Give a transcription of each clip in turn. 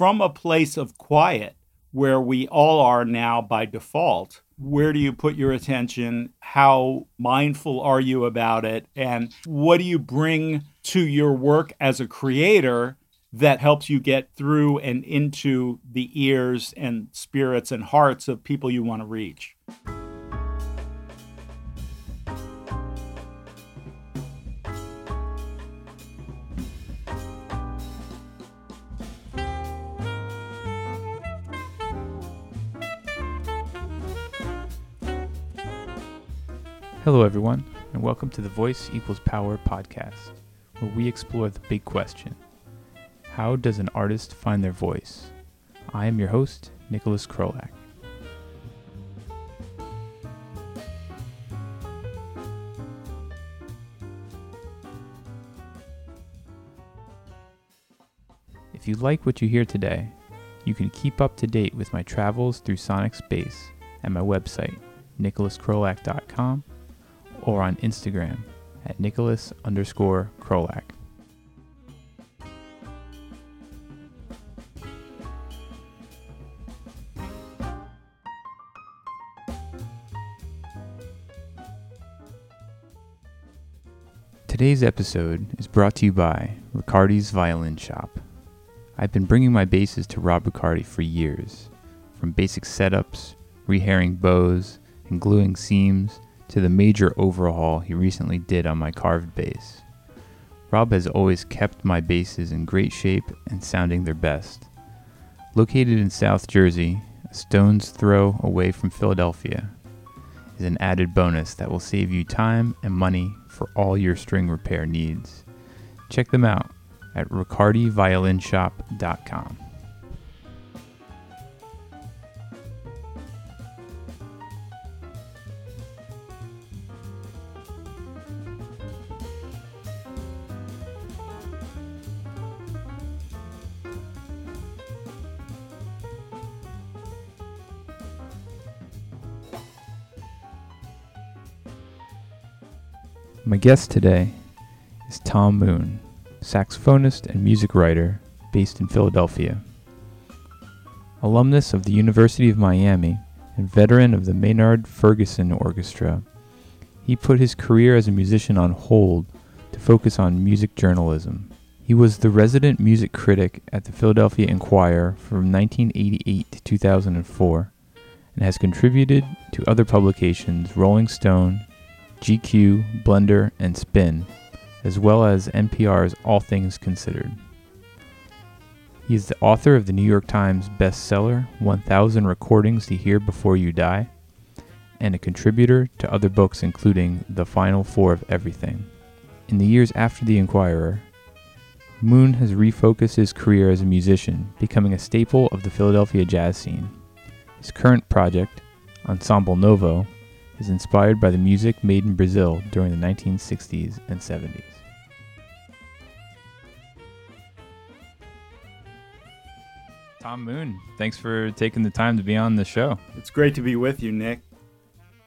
from a place of quiet where we all are now by default, where do you put your attention? How mindful are you about it? And what do you bring to your work as a creator that helps you get through and into the ears and spirits and hearts of people you want to reach? Hello, everyone, and welcome to the Voice Equals Power podcast, where we explore the big question How does an artist find their voice? I am your host, Nicholas Krolak. If you like what you hear today, you can keep up to date with my travels through sonic space at my website, nicholaskrolak.com or on Instagram at Nicholas underscore Krolak. Today's episode is brought to you by Riccardi's Violin Shop. I've been bringing my basses to Rob Riccardi for years, from basic setups, rehairing bows, and gluing seams to the major overhaul he recently did on my carved bass. Rob has always kept my basses in great shape and sounding their best. Located in South Jersey, a stone's throw away from Philadelphia, is an added bonus that will save you time and money for all your string repair needs. Check them out at riccardiviolinshop.com. My guest today is Tom Moon, saxophonist and music writer based in Philadelphia. Alumnus of the University of Miami and veteran of the Maynard Ferguson Orchestra, he put his career as a musician on hold to focus on music journalism. He was the resident music critic at the Philadelphia Inquirer from 1988 to 2004 and has contributed to other publications Rolling Stone, GQ, Blender, and Spin, as well as NPR's All Things Considered. He is the author of the New York Times bestseller 1000 Recordings to Hear Before You Die, and a contributor to other books including The Final Four of Everything. In the years after The Inquirer, Moon has refocused his career as a musician, becoming a staple of the Philadelphia jazz scene. His current project, Ensemble Novo, is inspired by the music made in Brazil during the 1960s and 70s. Tom Moon, thanks for taking the time to be on the show. It's great to be with you, Nick.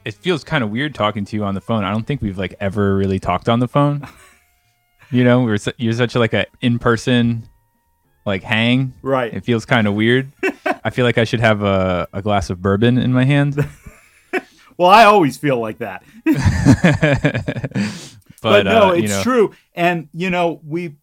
It feels kind of weird talking to you on the phone. I don't think we've like ever really talked on the phone. you know, we're su- you're such a like a in person like hang. Right. It feels kind of weird. I feel like I should have a, a glass of bourbon in my hand. Well, I always feel like that. but, but, no, uh, it's know, true. And you know, we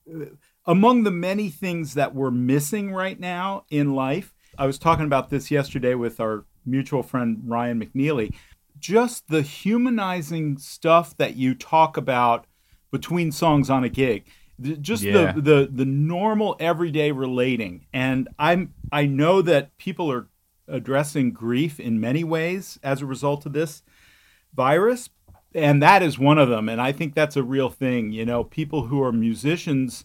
among the many things that we're missing right now in life. I was talking about this yesterday with our mutual friend Ryan McNeely. Just the humanizing stuff that you talk about between songs on a gig. Just Yeah. the, the the normal everyday relating. And I'm I know that people are addressing grief in many ways as a result of this virus and that is one of them and i think that's a real thing you know. People who are musicians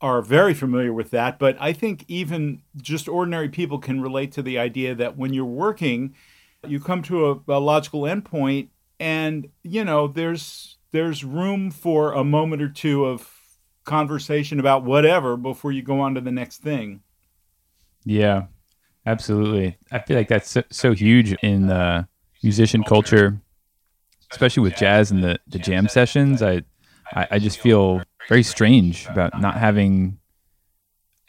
are very familiar with that but i think even just ordinary people can relate to the idea that when you're working you come to a, a logical endpoint and you know there's there's room for a moment or two of conversation about whatever before you go on to the next thing. Yeah, absolutely. I feel like that's so, so huge in the musician culture, especially with jazz and the, the jam sessions. I, I I just feel very strange about not having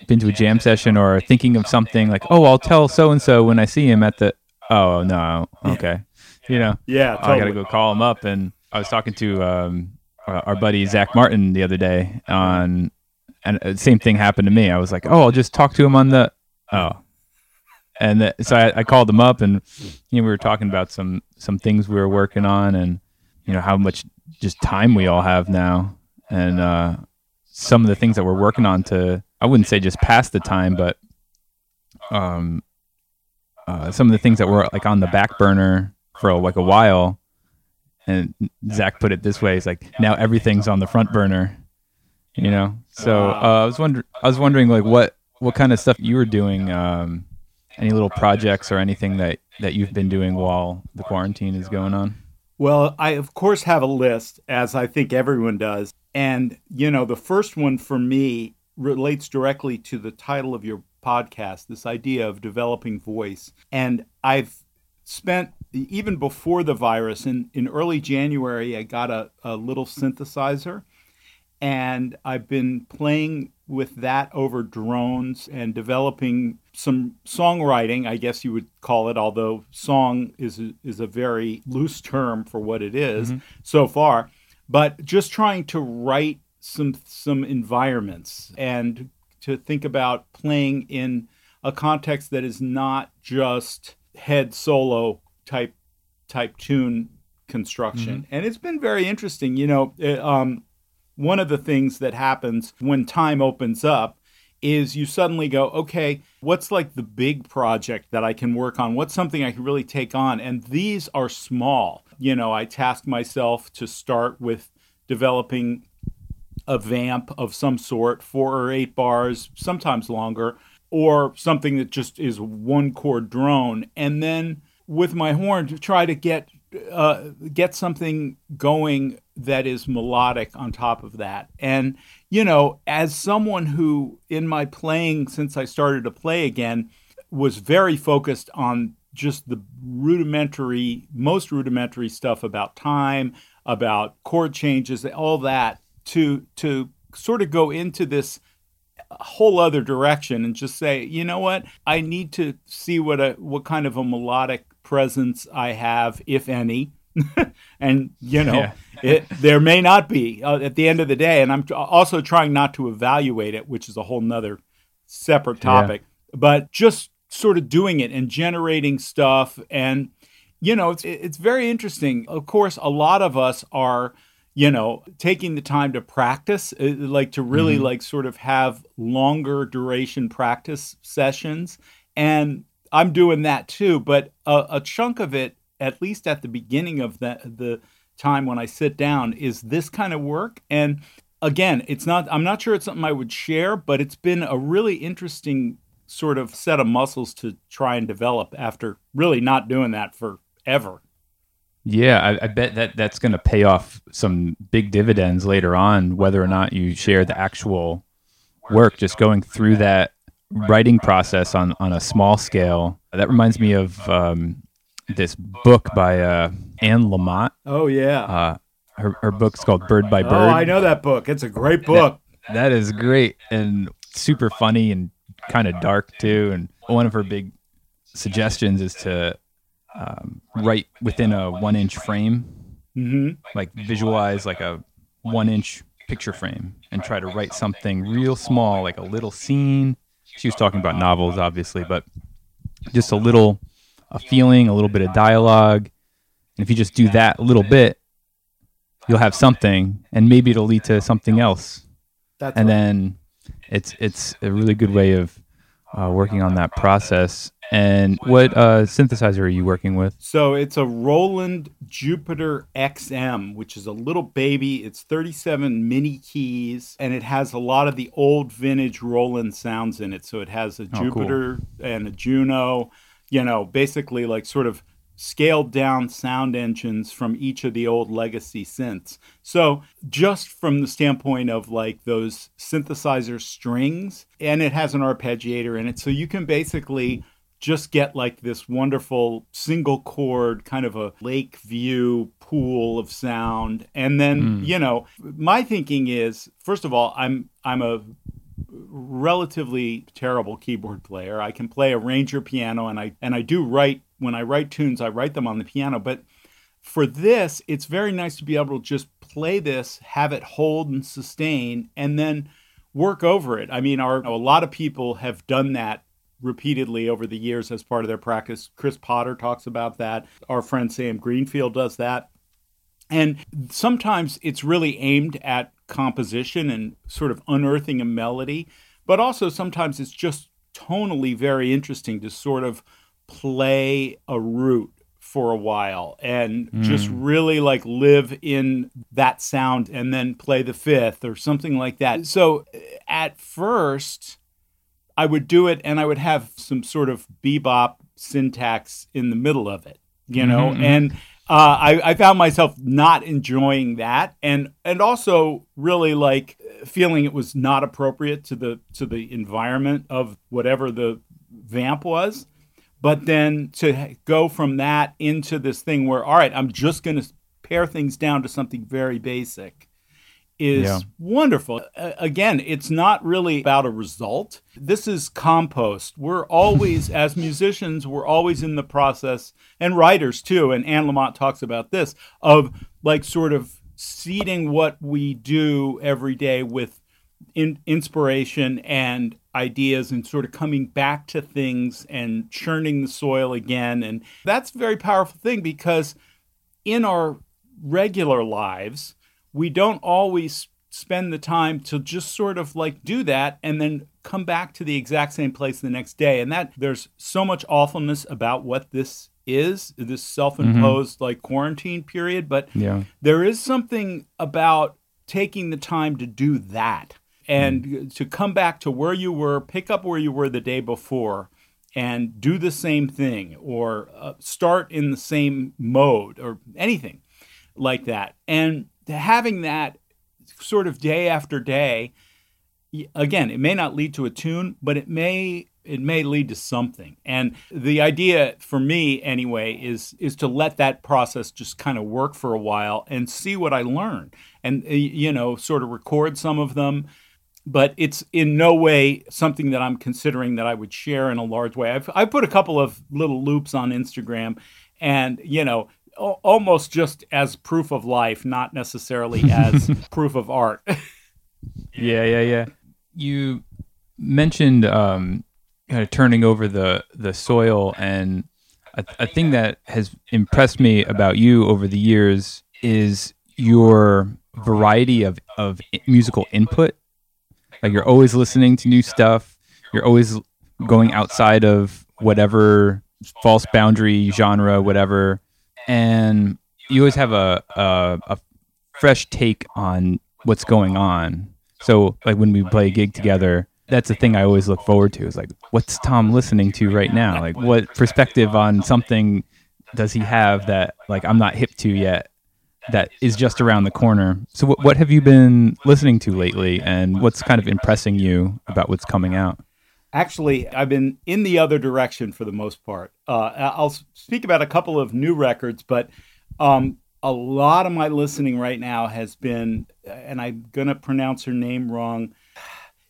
been to a jam session or thinking of something like, oh, I'll tell so and so when I see him at the. Oh no, okay, you know, Yeah, I gotta go call him up. And I was talking to um, our buddy Zach Martin the other day on, and uh, same thing happened to me. I was like, oh, I'll just talk to him on the. Oh, and so I, I called him up, and you know, we were talking about some some things we were working on, and you know how much just time we all have now, and uh, some of the things that we're working on to I wouldn't say just pass the time, but um, uh, some of the things that were like on the back burner for like a while. And Zach put it this way: "It's like now everything's on the front burner." You know, so uh, I was wondering, I was wondering like what what kind of stuff you were doing, um, any little projects or anything that that you've been doing while the quarantine is going on. Well, I of course have a list, as I think everyone does. And, you know, the first one for me relates directly to the title of your podcast, this idea of developing voice. And I've spent, even before the virus, in, in early January, I got a, a little synthesizer. And I've been playing with that over drones and developing some songwriting, I guess you would call it, although song is a, is a very loose term for what it is so far. But just trying to write some some environments and to think about playing in a context that is not just head solo type type tune construction. And it's been very interesting. You know, it, um, one of the things that happens when time opens up is you suddenly go, okay, what's like the big project that I can work on? What's something I can really take on? And these are small. You know, I task myself to start with developing a vamp of some sort, four or eight bars, sometimes longer, or something that just is one chord drone. And then with my horn to try to get uh, get something going that is melodic on top of that. And you know, as someone who in my playing since I started to play again was very focused on just the rudimentary, most rudimentary stuff about time, about chord changes, all that to to sort of go into this whole other direction and just say, you know what, I need to see what a what kind of a melodic presence I have, if any. and you know, Yeah. it, there may not be uh, at the end of the day. And I'm t- also trying not to evaluate it, which is a whole nother separate topic. But just sort of doing it and generating stuff, and you know, it's it's very interesting. Of course, a lot of us are you know taking the time to practice uh, like to really like sort of have longer duration practice sessions and i'm doing that too but a, a chunk of it at least at the beginning of the the time when i sit down is this kind of work and again it's not i'm not sure it's something i would share but it's been a really interesting sort of set of muscles to try and develop after really not doing that forever Yeah, I, I bet that that's going to pay off some big dividends later on, whether or not you share the actual work. Just going through that writing process on on a small scale. That reminds me of um, this book by uh, Anne Lamott. oh yeah Uh, her her book's called Bird by Bird. Oh, I know that book. It's a great book. That is great and super funny and kind of dark too. And one of her big suggestions is to um, write within a one inch frame, hmm like visualize like a one inch picture frame and try to write something real small, like a little scene. She was talking about novels, obviously, but just a little, a feeling, a little bit of dialogue. And if you just do that a little bit, you'll have something, and maybe it'll lead to something else That's and right. then it's it's a really good way of uh, working on that process. And what uh, synthesizer are you working with? So it's a Roland Jupiter XM, which is a little baby. It's 37 mini keys, and it has a lot of the old vintage Roland sounds in it. So it has a Oh, cool. Jupiter and a Juno, you know, basically like sort of scaled down sound engines from each of the old legacy synths. So just from the standpoint of like those synthesizer strings, and it has an arpeggiator in it. So you can basically just get like this wonderful single chord kind of a lake view pool of sound and then mm. you know my thinking is first of all i'm i'm a relatively terrible keyboard player. I can play a Ranger piano, and I and I do write when I write tunes. I write them on the piano, but for this, it's very nice to be able to just play this, have it hold and sustain, and then work over it. I mean, our, a lot of people have done that repeatedly over the years as part of their practice. Chris Potter talks about that. Our friend Sam Greenfield does that. And sometimes it's really aimed at composition and sort of unearthing a melody, but also sometimes it's just tonally very interesting to sort of play a root for a while and mm. just really like live in that sound and then play the fifth or something like that. So at first, I would do it and I would have some sort of bebop syntax in the middle of it, you know, mm-hmm. and uh, I, I found myself not enjoying that and and also really like feeling it was not appropriate to the to the environment of whatever the vamp was. But then to go from that into this thing where all right i'm just going to pare things down to something very basic is yeah. wonderful. Uh, again, it's not really about a result. This is compost. We're always, as musicians, we're always in the process, and writers too. And Anne Lamott talks about this of like sort of seeding what we do every day with in, inspiration and ideas and sort of coming back to things and churning the soil again. And that's a very powerful thing because in our regular lives, we don't always spend the time to just sort of like do that and then come back to the exact same place the next day and that there's so much awfulness about what this is this self-imposed mm-hmm. like quarantine period but yeah. there is something about taking the time to do that and mm. to come back to where you were pick up where you were the day before and do the same thing or uh, start in the same mode or anything like that and having that sort of day after day, again, it may not lead to a tune, but it may it may lead to something. And the idea for me anyway is is to let that process just kind of work for a while and see what I learn and uh, you know sort of record some of them but it's in no way something that I'm considering that I would share in a large way. I've I put a couple of little loops on Instagram and you know almost just as proof of life, not necessarily as proof of art. yeah, yeah, yeah. You mentioned um, kind of turning over the the soil, and a, a thing that has impressed me about you over the years is your variety of of musical input. Like you're always listening to new stuff. You're always going outside of whatever false boundary genre, whatever and you always have a, a, a fresh take on what's going on. So like when we play a gig together, that's the thing I always look forward to. Is like, what's Tom listening to right now? Like, what perspective on something does he have that like I'm not hip to yet? That is just around the corner. So, what what have you been listening to lately, and what's kind of impressing you about what's coming out? Actually, I've been in the other direction for the most part. Uh, I'll speak about a couple of new records, but um, a lot of my listening right now has been, and I'm going to pronounce her name wrong.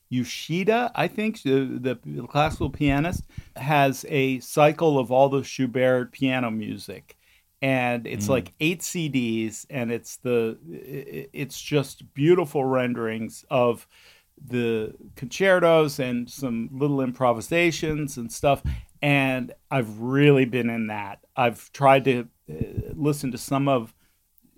Yoshida, I think, the, the classical pianist, has a cycle of all the Schubert piano music and it's mm. like eight CDs, and it's the it's just beautiful renderings of the concertos and some little improvisations and stuff. And I've really been in that. I've tried to uh, listen to some of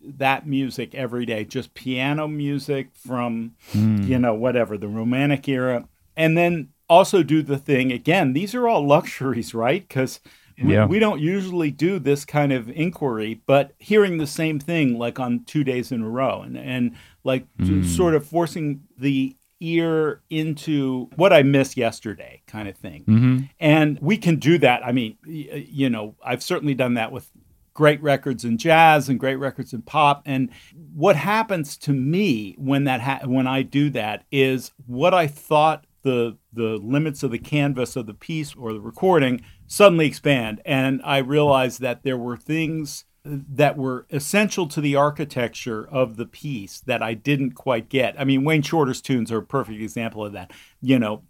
that music every day, just piano music from, mm. you know, whatever, the Romantic era. And then also do the thing again, these are all luxuries, right? Because we, yeah. we don't usually do this kind of inquiry, but hearing the same thing like on two days in a row and, and like mm. sort of forcing the ear into what I missed yesterday, kind of thing. Mm-hmm. And we can do that. I mean, you know, I've certainly done that with great records in jazz and great records in pop. And what happens to me when that ha- when I do that is what I thought the the limits of the canvas of the piece or the recording suddenly expand, and I realized that there were things that were essential to the architecture of the piece that I didn't quite get. I mean, Wayne Shorter's tunes are a perfect example of that. You know,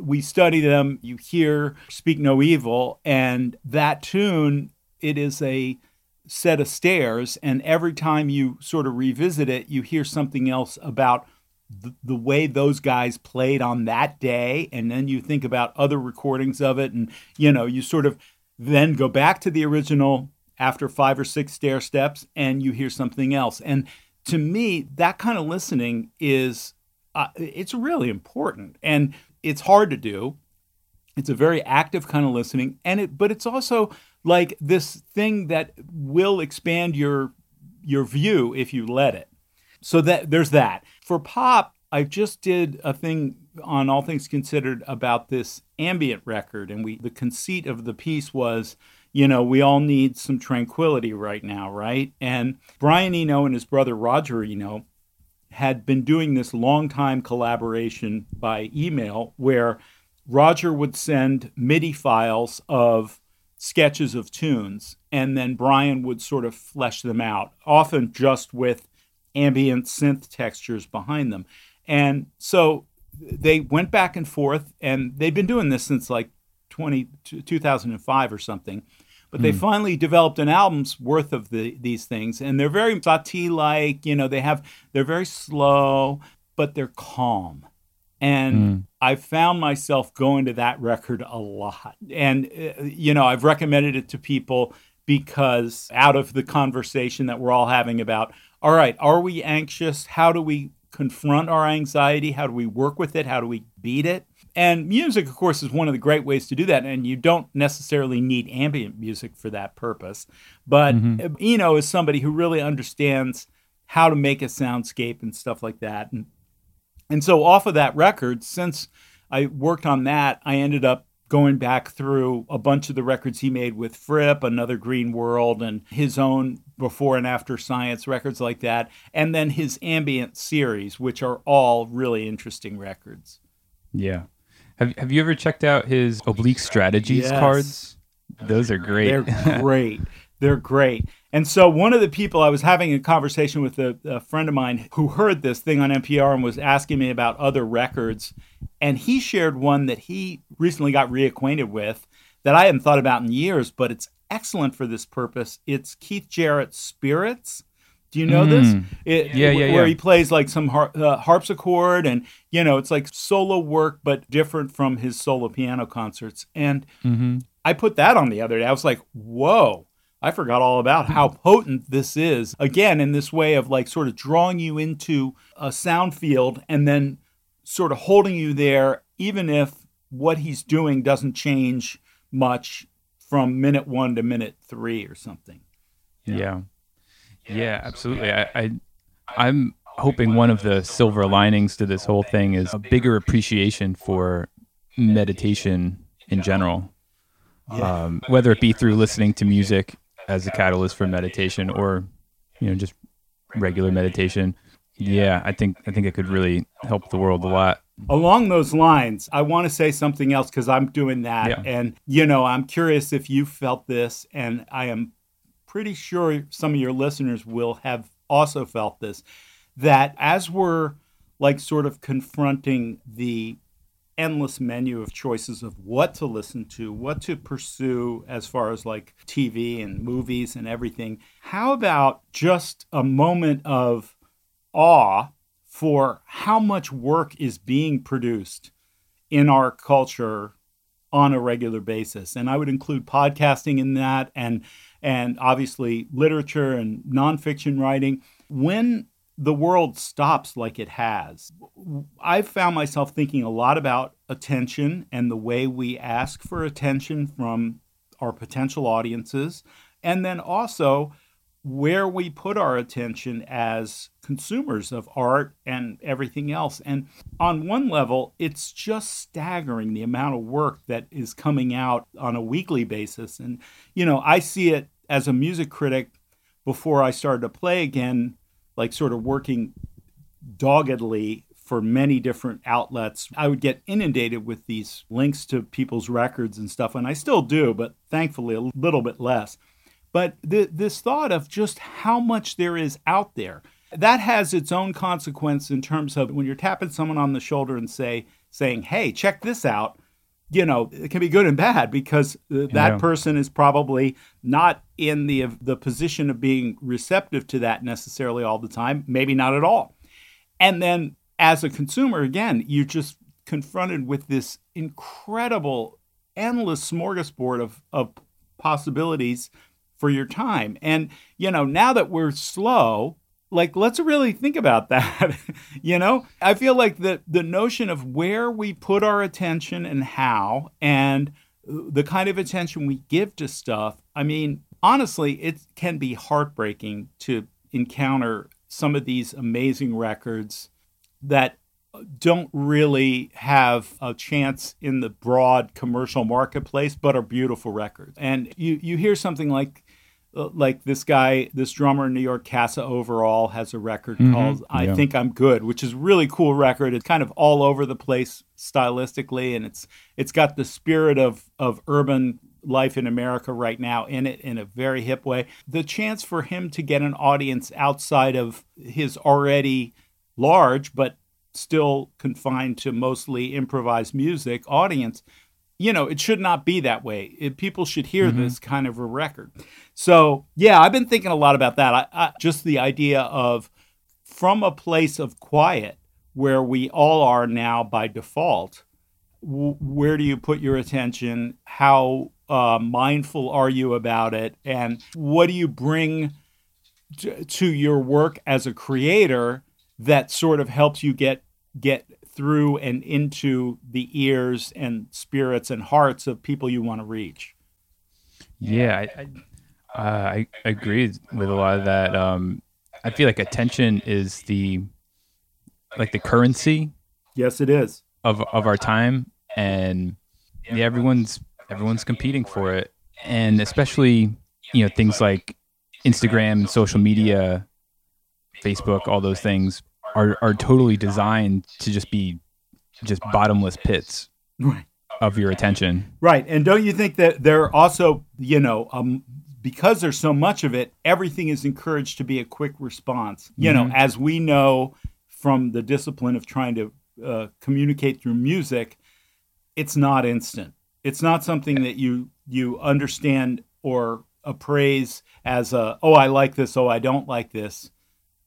we study them, you hear Speak No Evil, and that tune, it is a set of stairs, and every time you sort of revisit it, you hear something else about the, the way those guys played on that day and then you think about other recordings of it and you know you sort of then go back to the original after five or six stair steps and you hear something else. And to me, that kind of listening is uh, it's really important and it's hard to do. It's a very active kind of listening, and it but it's also like this thing that will expand your your view if you let it. So that there's that. For pop, I just did a thing on All Things Considered about this ambient record, and we the conceit of the piece was you know, we all need some tranquility right now, right? And Brian Eno and his brother Roger Eno had been doing this long time collaboration by email where Roger would send MIDI files of sketches of tunes and then Brian would sort of flesh them out, often just with ambient synth textures behind them. And so they went back and forth and they've been doing this since like 20, 2005 or something. But they mm. finally developed an album's worth of the, these things, and they're very Satie-like. You know, they have they're very slow, but they're calm. And mm. I found myself going to that record a lot. And uh, you know, I've recommended it to people because out of the conversation that we're all having about, all right, are we anxious? How do we confront our anxiety? How do we work with it? How do we beat it? And music, of course, is one of the great ways to do that. And you don't necessarily need ambient music for that purpose. But mm-hmm. Eno is somebody who really understands how to make a soundscape and stuff like that. And, and so, off of that record, since I worked on that, I ended up going back through a bunch of the records he made with Fripp, Another Green World, and his own before and after science records like that, and then his ambient series, which are all really interesting records. Yeah. Have Have you ever checked out his oblique strategies yes. cards? Those are great. They're great. They're great. And so one of the people I was having a conversation with a, a, friend of mine who heard this thing on NPR and was asking me about other records, and he shared one that he recently got reacquainted with that I hadn't thought about in years, but it's excellent for this purpose. It's Keith Jarrett's Spirits. Do you know mm. this? It, yeah, yeah, yeah. Where he plays like some har- uh, harpsichord, and you know, it's like solo work, but different from his solo piano concerts. And mm-hmm. I put that on the other day. I was like, whoa. I forgot all about how potent this is. Again, in this way of like sort of drawing you into a sound field and then sort of holding you there, even if what he's doing doesn't change much from minute one to minute three or something. Yeah. Yeah, absolutely. I, I I'm hoping one of the silver linings to this whole thing is a bigger appreciation for meditation in general. Yeah. Um, whether it be through listening to music as a catalyst for meditation or you know just regular meditation. Yeah, I think I think it could really help the world a lot. Along those lines, I want to say something else because I'm doing that, yeah. and you know, I'm curious if you felt this, and I am pretty sure some of your listeners will have also felt this that as we're like sort of confronting the endless menu of choices of what to listen to, what to pursue as far as like TV and movies and everything. How about just a moment of awe for how much work is being produced in our culture on a regular basis? And I would include podcasting in that and and obviously literature and nonfiction writing. When the world stops like it has, I've found myself thinking a lot about attention and the way we ask for attention from our potential audiences, and then also where we put our attention as consumers of art and everything else. And on one level, it's just staggering the amount of work that is coming out on a weekly basis. And, you know, I see it as a music critic before I started to play again, like sort of working doggedly for many different outlets. I would get inundated with these links to people's records and stuff, and I still do, but thankfully a little bit less. But th- this thought of just how much there is out there, that has its own consequence in terms of when you're tapping someone on the shoulder and say, saying, hey, check this out you know, it can be good and bad because that yeah. person is probably not in the the position of being receptive to that necessarily all the time, maybe not at all. And then as a consumer again, you're just confronted with this incredible endless smorgasbord of of possibilities for your time. And you know, now that we're slow, like let's really think about that you know? I feel like the the notion of where we put our attention and how and the kind of attention we give to stuff i mean honestly it can be heartbreaking to encounter some of these amazing records that don't really have a chance in the broad commercial marketplace but are beautiful records. And you you hear something like like this guy, this drummer in New York, Kassa Overall, has a record mm-hmm. called "I yeah. Think I'm Good," which is a really cool record. It's kind of all over the place stylistically, and it's it's got the spirit of of urban life in America right now in it in a very hip way. The chance for him to get an audience outside of his already large but still confined to mostly improvised music audience you know, it should not be that way. It, people should hear mm-hmm. this kind of a record. So, yeah, I've been thinking a lot about that. I, I, just the idea of from a place of quiet where we all are now by default, w- where do you put your attention? How uh, mindful are you about it? And what do you bring to, to your work as a creator that sort of helps you get get through and into the ears and spirits and hearts of people you want to reach. Yeah, I, I, uh, I agree with a lot of that. Um, I feel like attention is the like the currency. Yes, it is of of our time, and yeah, everyone's everyone's competing for it, and especially you know things like Instagram, social media, Facebook, all those things are are totally designed to just be just bottomless pits right. of your attention. Right. And don't you think that they're also, you know, um, because there's so much of it, everything is encouraged to be a quick response. You mm-hmm. know, as we know from the discipline of trying to uh, communicate through music, it's not instant. It's not something that you you understand or appraise as a oh I like this, oh I don't like this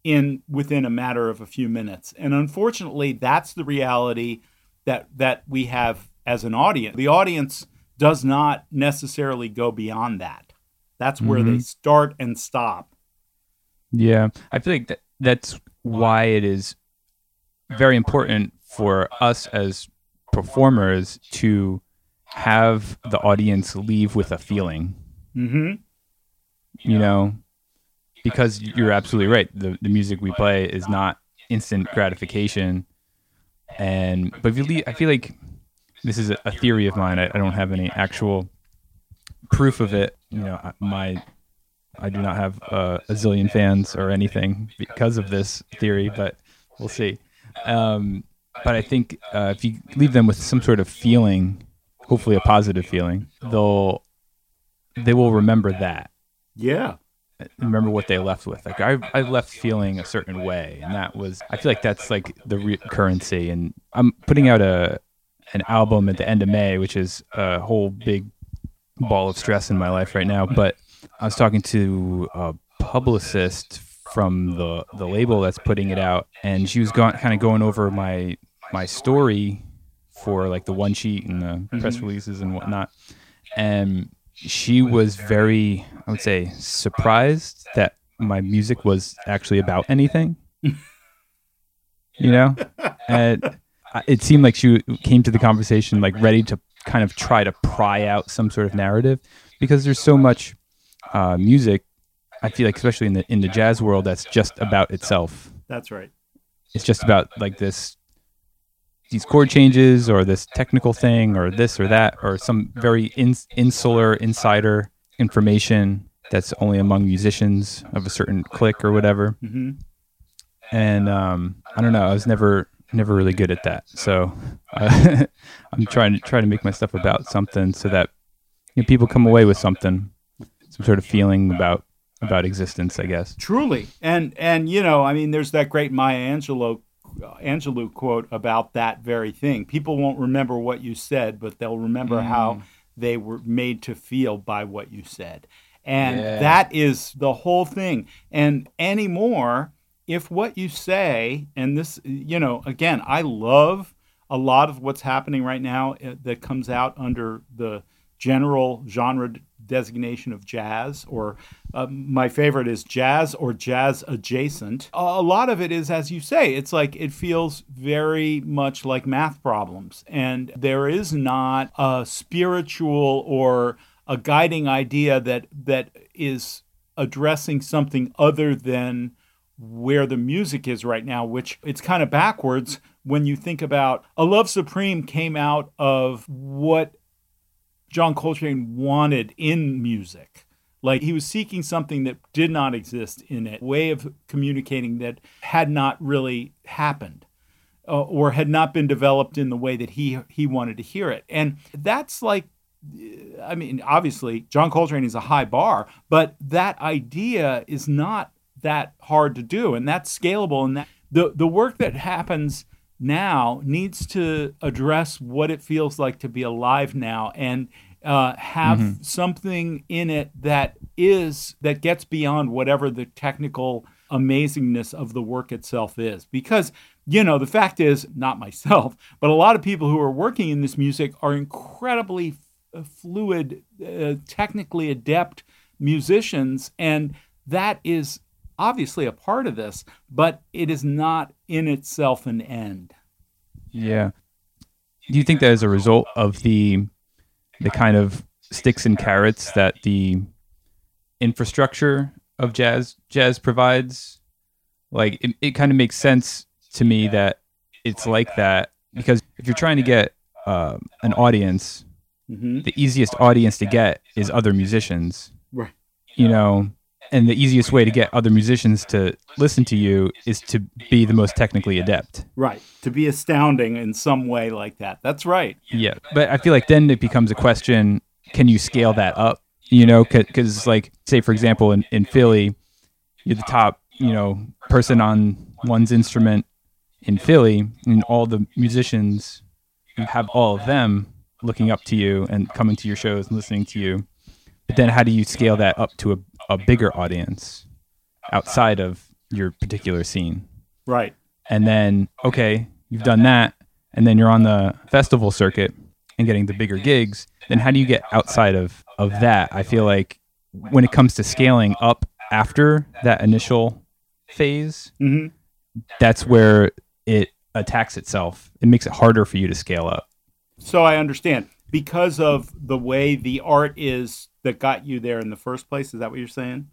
in within a matter of a few minutes. And unfortunately, that's the reality that that we have as an audience. The audience does not necessarily go beyond that. That's where mm-hmm. they start and stop. Yeah, I feel like that, that's why it is very important for us as performers to have the audience leave with a feeling. Mm-hmm. You know, because you're absolutely right. The the music we play is not instant gratification, and but if you leave, I feel like this is a, theory of mine. I, I, don't have any actual proof of it. You know, my I do not have uh, a zillion fans or anything because of this theory, but we'll see. Um, but I think uh, if you leave them with some sort of feeling, hopefully a positive feeling, they'll they will remember that. Yeah remember what they left with. Like I, I left feeling a certain way, and that was I feel like that's like the re- currency. And I'm putting out a an album at the end of May, which is a whole big ball of stress in my life right now. But I was talking to a publicist from the the label that's putting it out, and she was going kind of going over my my story for like the one sheet and the mm-hmm. press releases and whatnot, and she was very, I would say, surprised that my music was actually about anything. you know, and it seemed like she came to the conversation like ready to kind of try to pry out some sort of narrative because there's so much uh, music. I feel like, especially in the in the jazz world, that's just about itself. That's right. It's just about like this these chord changes or this technical thing or this or that or some very insular insider information that's only among musicians of a certain clique or whatever. Mm-hmm. And um, I don't know. I was never never really good at that. So uh, I'm trying to try to make my stuff about something so that you know, people come away with something. some sort of feeling about about existence, I guess. Truly, and and you know, I mean, there's that great Maya Angelou Angelou quote about that very thing. People won't remember what you said, but they'll remember mm. how they were made to feel by what you said. And yeah. that is the whole thing. And anymore, if what you say, and this, you know, again, I love a lot of what's happening right now uh, that comes out under the general genre designation of jazz, or uh, my favorite is jazz or jazz adjacent. A lot of it is, as you say, it's like it feels very much like math problems. And there is not a spiritual or a guiding idea that that is addressing something other than where the music is right now, which it's kind of backwards when you think about A Love Supreme came out of what John Coltrane wanted in music. Like he was seeking something that did not exist in it, a way of communicating that had not really happened. Uh, or had not been developed in the way that he he wanted to hear it. And that's like I mean, obviously, John Coltrane is a high bar, but that idea is not that hard to do, and that's scalable. And that the the work that happens now needs to address what it feels like to be alive now, and uh, have mm-hmm. something in it that is that gets beyond whatever the technical amazingness of the work itself is. Because you know, the fact is, not myself, but a lot of people who are working in this music are incredibly fluid, uh, technically adept musicians, and that is obviously a part of this, but it is not in itself an end. Yeah. Do you think that as a result of the the kind of sticks and carrots that the infrastructure of jazz jazz provides? Like it, it kind of makes sense to me that it's like that because if you're trying to get uh, an audience mm-hmm. the easiest audience to get is other musicians. Right. You know, and the easiest way to get other musicians to listen to you is to be the most technically adept. Right. To be astounding in some way like that. That's right. Yeah. But I feel like then it becomes a question can you scale that up? You know, because, like, say, for example, in, in Philly, you're the top, you know, person on one's instrument in Philly, and all the musicians, you have all of them looking up to you and coming to your shows and listening to you. But then how do you scale that up to a, a bigger audience outside of your particular scene? Right. And then, okay, you've done that. And then you're on the festival circuit and getting the bigger gigs. Then how do you get outside of, of that? I feel like when it comes to scaling up after that initial phase, mm-hmm. that's where it attacks itself. It makes it harder for you to scale up. So I understand because of the way the art is that got you there in the first place. Is that what you're saying?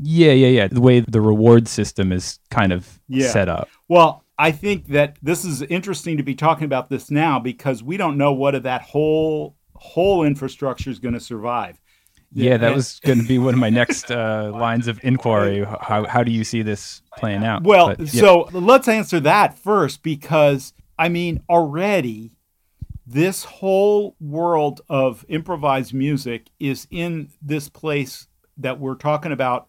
Yeah, yeah, yeah. The way the reward system is kind of yeah. set up. Well, I think that this is interesting to be talking about this now because we don't know what of that whole whole infrastructure is going to survive. Yeah, that was going to be one of my next uh, lines of inquiry. How, how do you see this playing out? Well, but, yeah. so let's answer that first because I mean, already this whole world of improvised music is in this place that we're talking about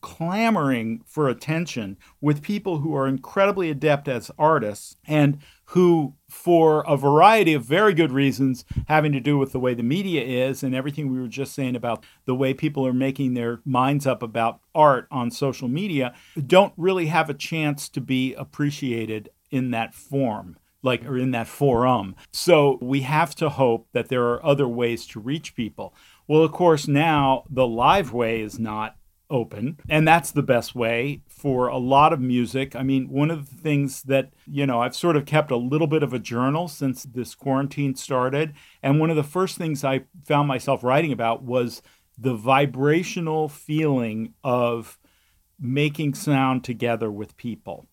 clamoring for attention with people who are incredibly adept as artists and who for a variety of very good reasons having to do with the way the media is and everything we were just saying about the way people are making their minds up about art on social media don't really have a chance to be appreciated in that form like or in that forum. So we have to hope that there are other ways to reach people. Well, of course, now the live way is not open, and that's the best way for a lot of music. I mean, one of the things that, you know, I've sort of kept a little bit of a journal since this quarantine started, and one of the first things I found myself writing about was the vibrational feeling of making sound together with people.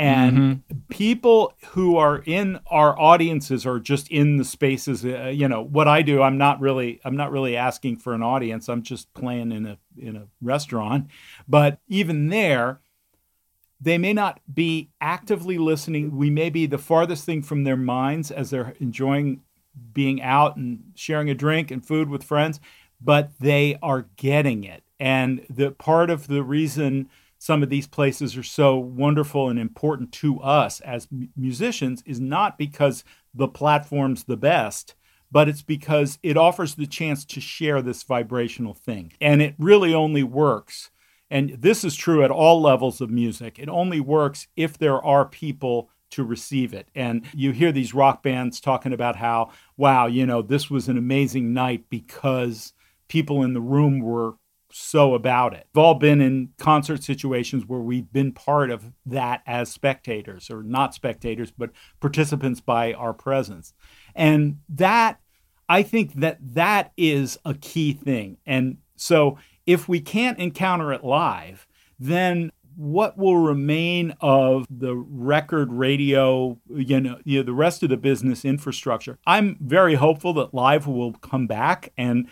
And mm-hmm. people who are in our audiences are just in the spaces. Uh, you know what I do. I'm not really. I'm not really asking for an audience. I'm just playing in a in a restaurant. But even there, they may not be actively listening. We may be the farthest thing from their minds as they're enjoying being out and sharing a drink and food with friends. but they are getting it. And the part of the reason some of these places are so wonderful and important to us as m- musicians is not because the platform's the best, but it's because it offers the chance to share this vibrational thing. And it really only works. And this is true at all levels of music. It only works if there are people to receive it. And you hear these rock bands talking about how, wow, you know, this was an amazing night because people in the room were so about it. We've all been in concert situations where we've been part of that as spectators, or not spectators, but participants by our presence. And that, I think that that is a key thing. And so if we can't encounter it live, then what will remain of the record radio you know, you know the rest of the business infrastructure i'm very hopeful that live will come back and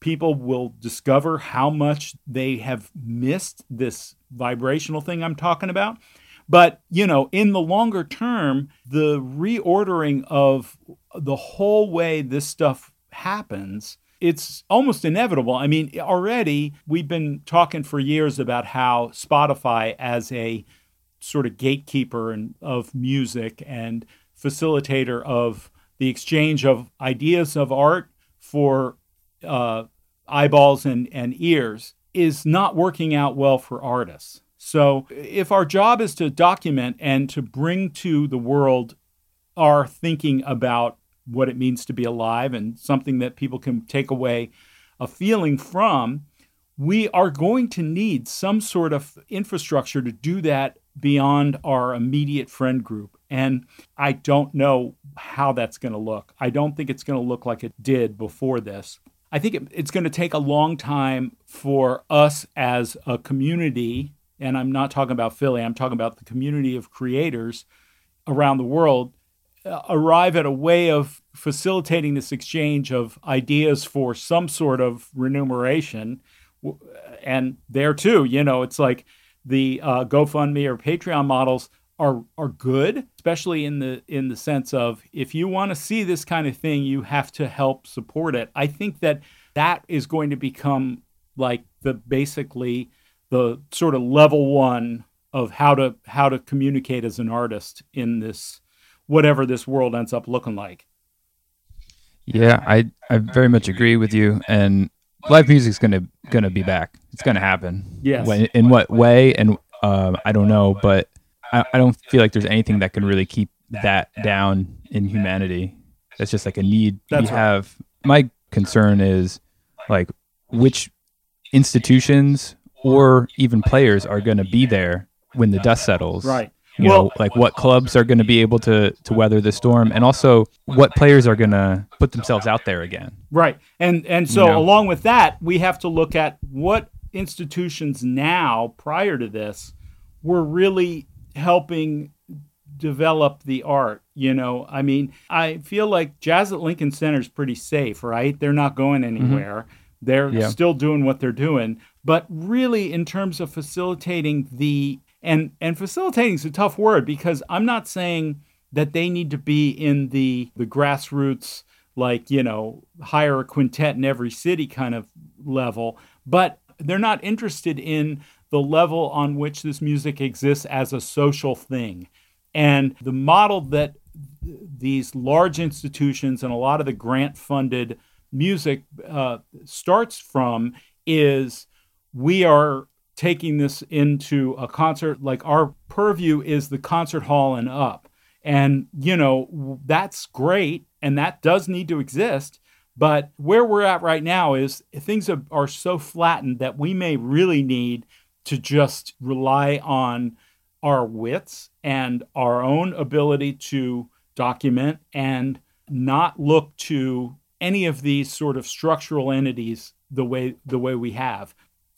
people will discover how much they have missed this vibrational thing i'm talking about but you know in the longer term the reordering of the whole way this stuff happens it's almost inevitable. I mean, already we've been talking for years about how Spotify, as a sort of gatekeeper and, of music and facilitator of the exchange of ideas of art for uh, eyeballs and, and ears, is not working out well for artists. So, if our job is to document and to bring to the world our thinking about what it means to be alive and something that people can take away a feeling from, we are going to need some sort of infrastructure to do that beyond our immediate friend group. And I don't know how that's going to look. I don't think it's going to look like it did before this. I think it, it's going to take a long time for us as a community, and I'm not talking about Philly, I'm talking about the community of creators around the world uh, arrive at a way of facilitating this exchange of ideas for some sort of remuneration. And there too, you know, it's like the uh, GoFundMe or Patreon models are are good, especially in the in the sense of if you want to see this kind of thing, you have to help support it. I think that that is going to become like the basically the sort of level one of how to how to communicate as an artist in this whatever this world ends up looking like. Yeah, I I very much agree with you. And live music's gonna gonna be back. It's gonna happen. Yes. When, in what way? And uh, I don't know, but I, I don't feel like there's anything that can really keep that down in humanity. That's just like a need That's we right. have. My concern is like which institutions or even players are going to be there when the dust settles. Right. you Well- know like what clubs are going to be able to to weather the storm and also what players are going to put themselves out there again Right. And and so You know? along with that, we have to look at what institutions now prior to this were really helping develop the art, you know. I mean, I feel like Jazz at Lincoln Center is pretty safe, right? They're not going mm-hmm. anywhere. They're Yeah. still doing what they're doing, but really in terms of facilitating the and and facilitating is a tough word because I'm not saying that they need to be in the the grassroots like you know hire a quintet in every city kind of level but they're not interested in the level on which this music exists as a social thing. And the model that these large institutions and a lot of the grant funded music uh, starts from is we are taking this into a concert like our purview is the concert hall and up. And you know that's great and that does need to exist but where we're at right now is things are, are so flattened that we may really need to just rely on our wits and our own ability to document and not look to any of these sort of structural entities the way the way we have.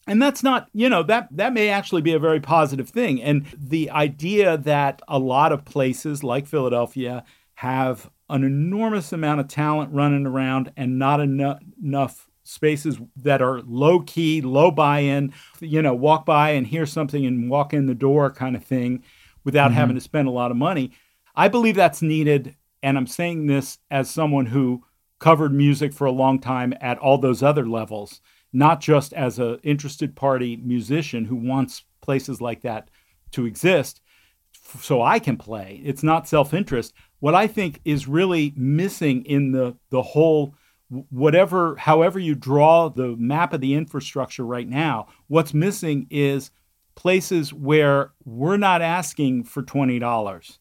And that's not you know that that may actually be a very positive thing. And the idea that a lot of places like Philadelphia have an enormous amount of talent running around and not enough, spaces that are low key low buy-in you know walk by and hear something and walk in the door kind of thing without having mm-hmm. to spend a lot of money i believe that's needed and i'm saying this as someone who covered music for a long time at all those other levels, not just as an interested party musician who wants places like that to exist f- so I can play. It's not self-interest. What I think is really missing in the the whole whatever however you draw the map of the infrastructure right now, what's missing is places where we're not asking for $20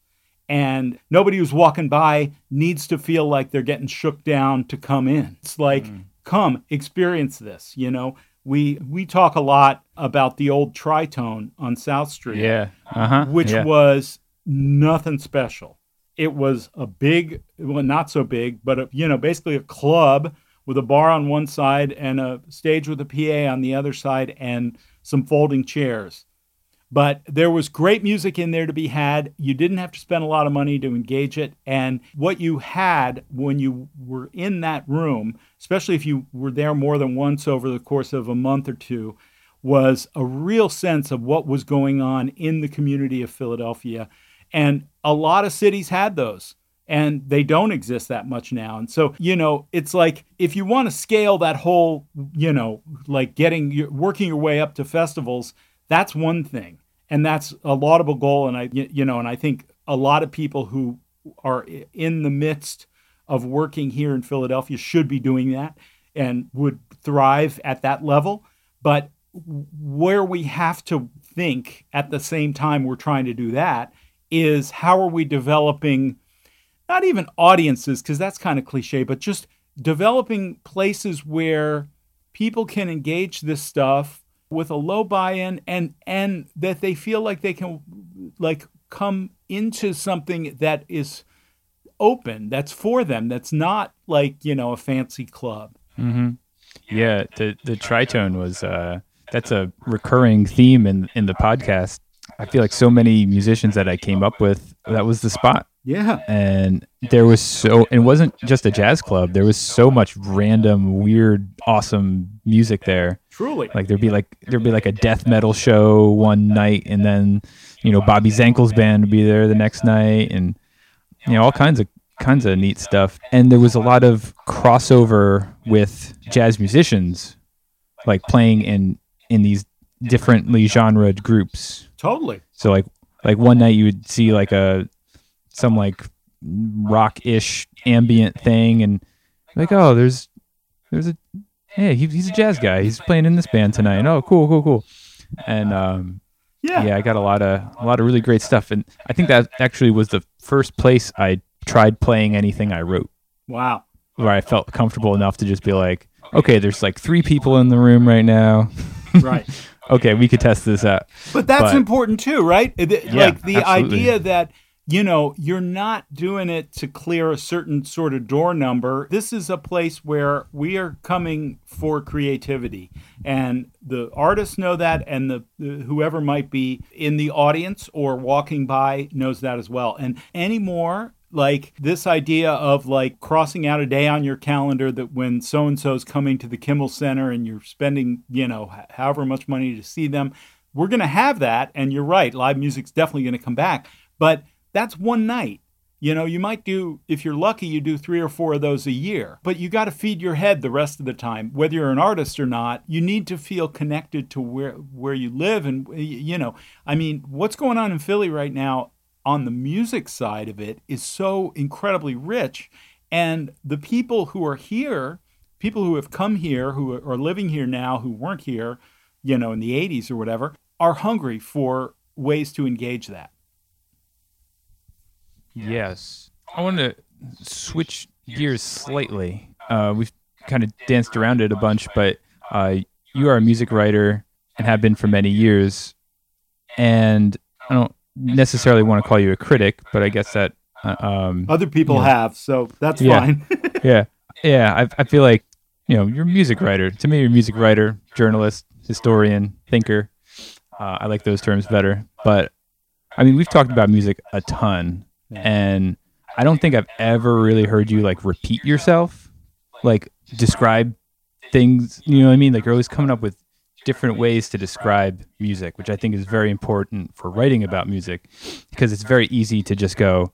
and nobody who's walking by needs to feel like they're getting shook down to come in. It's like, mm. come experience this. You know, we we talk a lot about the old Tritone on South Street, yeah, uh-huh. which yeah. was nothing special. It was a big, well, not so big, but a, you know, basically a club with a bar on one side and a stage with a PA on the other side and some folding chairs. But there was great music in there to be had. You didn't have to spend a lot of money to engage it. And what you had when you were in that room, especially if you were there more than once over the course of a month or two, was a real sense of what was going on in the community of Philadelphia. And a lot of cities had those and they don't exist that much now. And so, you know, it's like if you want to scale that whole, you know, like getting working your way up to festivals, that's one thing, and that's a laudable goal. And I, you know, and I think a lot of people who are in the midst of working here in Philadelphia should be doing that and would thrive at that level. But where we have to think at the same time we're trying to do that is how are we developing not even audiences because that's kind of cliche but just developing places where people can engage this stuff with a low buy-in and and that they feel like they can like come into something that is open that's for them that's not like you know a fancy club mm-hmm. yeah the the tritone was uh that's a recurring theme in in the podcast i feel like so many musicians that i came up with that was the spot yeah. And there was so it wasn't just a jazz club. There was so much random, weird, awesome music there. Truly. Like there'd be like there'd be like a death metal show one night and then, you know, Bobby Zankel's band would be there the next night and you know, all kinds of kinds of neat stuff. And there was a lot of crossover with jazz musicians like playing in in these differently genred groups. Totally. So like like one night you would see like a some like rock-ish ambient thing and like oh there's there's a hey he, he's a jazz guy. He's playing in this band tonight. Oh cool cool cool. And um yeah. yeah i got a lot of a lot of really great stuff. And i think that actually was the first place i tried playing anything i wrote. Wow. Where i felt comfortable enough to just be like okay there's like three people in the room right now. Right okay we could test this out but that's but, important too right like yeah, the absolutely. idea that you know, you're not doing it to clear a certain sort of door number. This is a place where we are coming for creativity. And the artists know that, and the, the, whoever might be in the audience or walking by knows that as well. And anymore, like this idea of like crossing out a day on your calendar that when so and so's coming to the Kimmel Center and you're spending, you know, however much money to see them, we're going to have that. And you're right, live music's definitely going to come back. But that's one night. You know, you might do, if you're lucky, you do three or four of those a year, but you got to feed your head the rest of the time. Whether you're an artist or not, you need to feel connected to where, where you live. And, you know, I mean, what's going on in Philly right now on the music side of it is so incredibly rich. And the people who are here, people who have come here, who are living here now, who weren't here, you know, in the 80s or whatever, are hungry for ways to engage that. Yes. I want to switch gears slightly. Uh, we've kind of danced around it a bunch, but uh, you are a music writer and have been for many years. And I don't necessarily want to call you a critic, but I guess that uh, um, other people you know, have, so that's yeah, fine. yeah, yeah. I, I feel like you know you're a music writer. To me, you're a music writer, journalist, historian, thinker. Uh, I like those terms better. But I mean, we've talked about music a ton and I don't think I've ever really heard you like repeat yourself, like describe things. You know what I mean? Like you're always coming up with different ways to describe music, which I think is very important for writing about music because it's very easy to just go,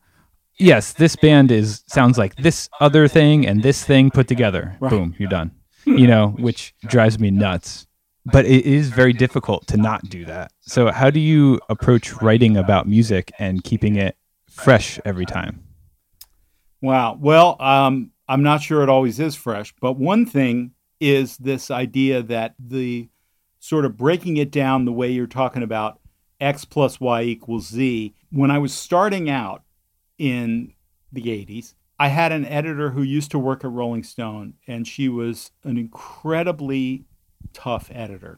yes, this band is sounds like this other thing and this thing put together. Right. Boom, you're done. You know, which drives me nuts. But it is very difficult to not do that. So, how do you approach writing about music and keeping it fresh every time? Wow. Well, um, I'm not sure it always is fresh, but one thing is this idea that the sort of breaking it down the way you're talking about x plus y equals z. When I was starting out in the 80s, I had an editor who used to work at Rolling Stone, and she was an incredibly tough editor.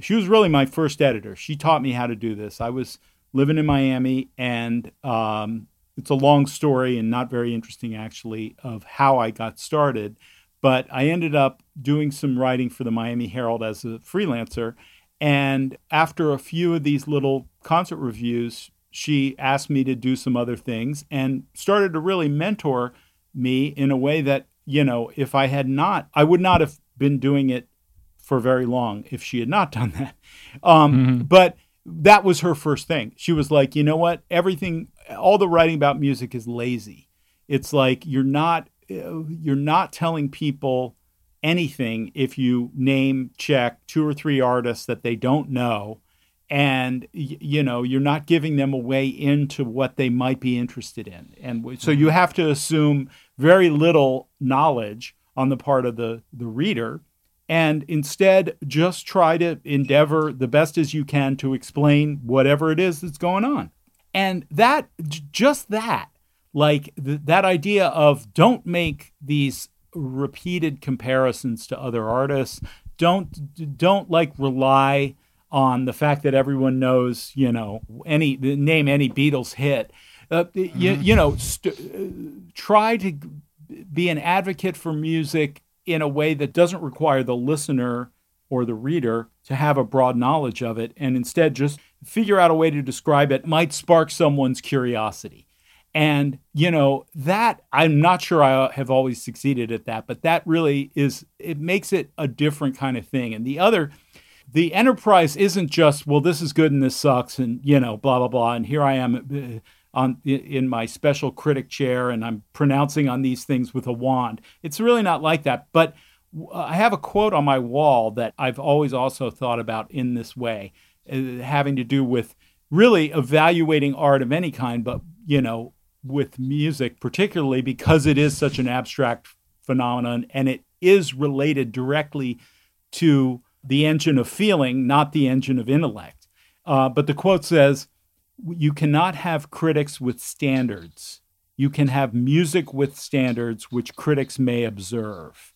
She was really my first editor. She taught me how to do this. I was living in Miami, and um, it's a long story and not very interesting, actually, of how I got started. But I ended up doing some writing for the Miami Herald as a freelancer. And after a few of these little concert reviews, she asked me to do some other things and started to really mentor me in a way that, you know, if I had not, I would not have been doing it for very long if she had not done that. Um, Mm-hmm. But that was her first thing. She was like, you know what? Everything, all the writing about music is lazy. It's like you're not, Uh, you're not telling people anything if you name check two or three artists that they don't know. And you know you're not giving them a way into what they might be interested in. And so you mm-hmm. have to assume very little knowledge on the part of the the reader. And instead just try to endeavor the best as you can to explain whatever it is that's going on. And that just that like th- that idea of don't make these repeated comparisons to other artists. Don't don't like rely on the fact that everyone knows you know any name any beatles hit. Uh, you, you know st- uh, try to be an advocate for music in a way that doesn't require the listener or the reader to have a broad knowledge of it and instead just figure out a way to describe it. Might spark someone's curiosity and you know that i'm not sure i have always succeeded at that but that really is it makes it a different kind of thing. And the other the enterprise isn't just well this is good and this sucks and you know blah blah blah and here i am uh, on in my special critic chair and i'm pronouncing on these things with a wand. It's really not like that but i have a quote on my wall that i've always also thought about in this way uh, having to do with really evaluating art of any kind but you know with music particularly because it is such an abstract phenomenon and it is related directly to the engine of feeling, not the engine of intellect. Uh, but the quote says, You cannot have critics with standards. You can have music with standards which critics may observe.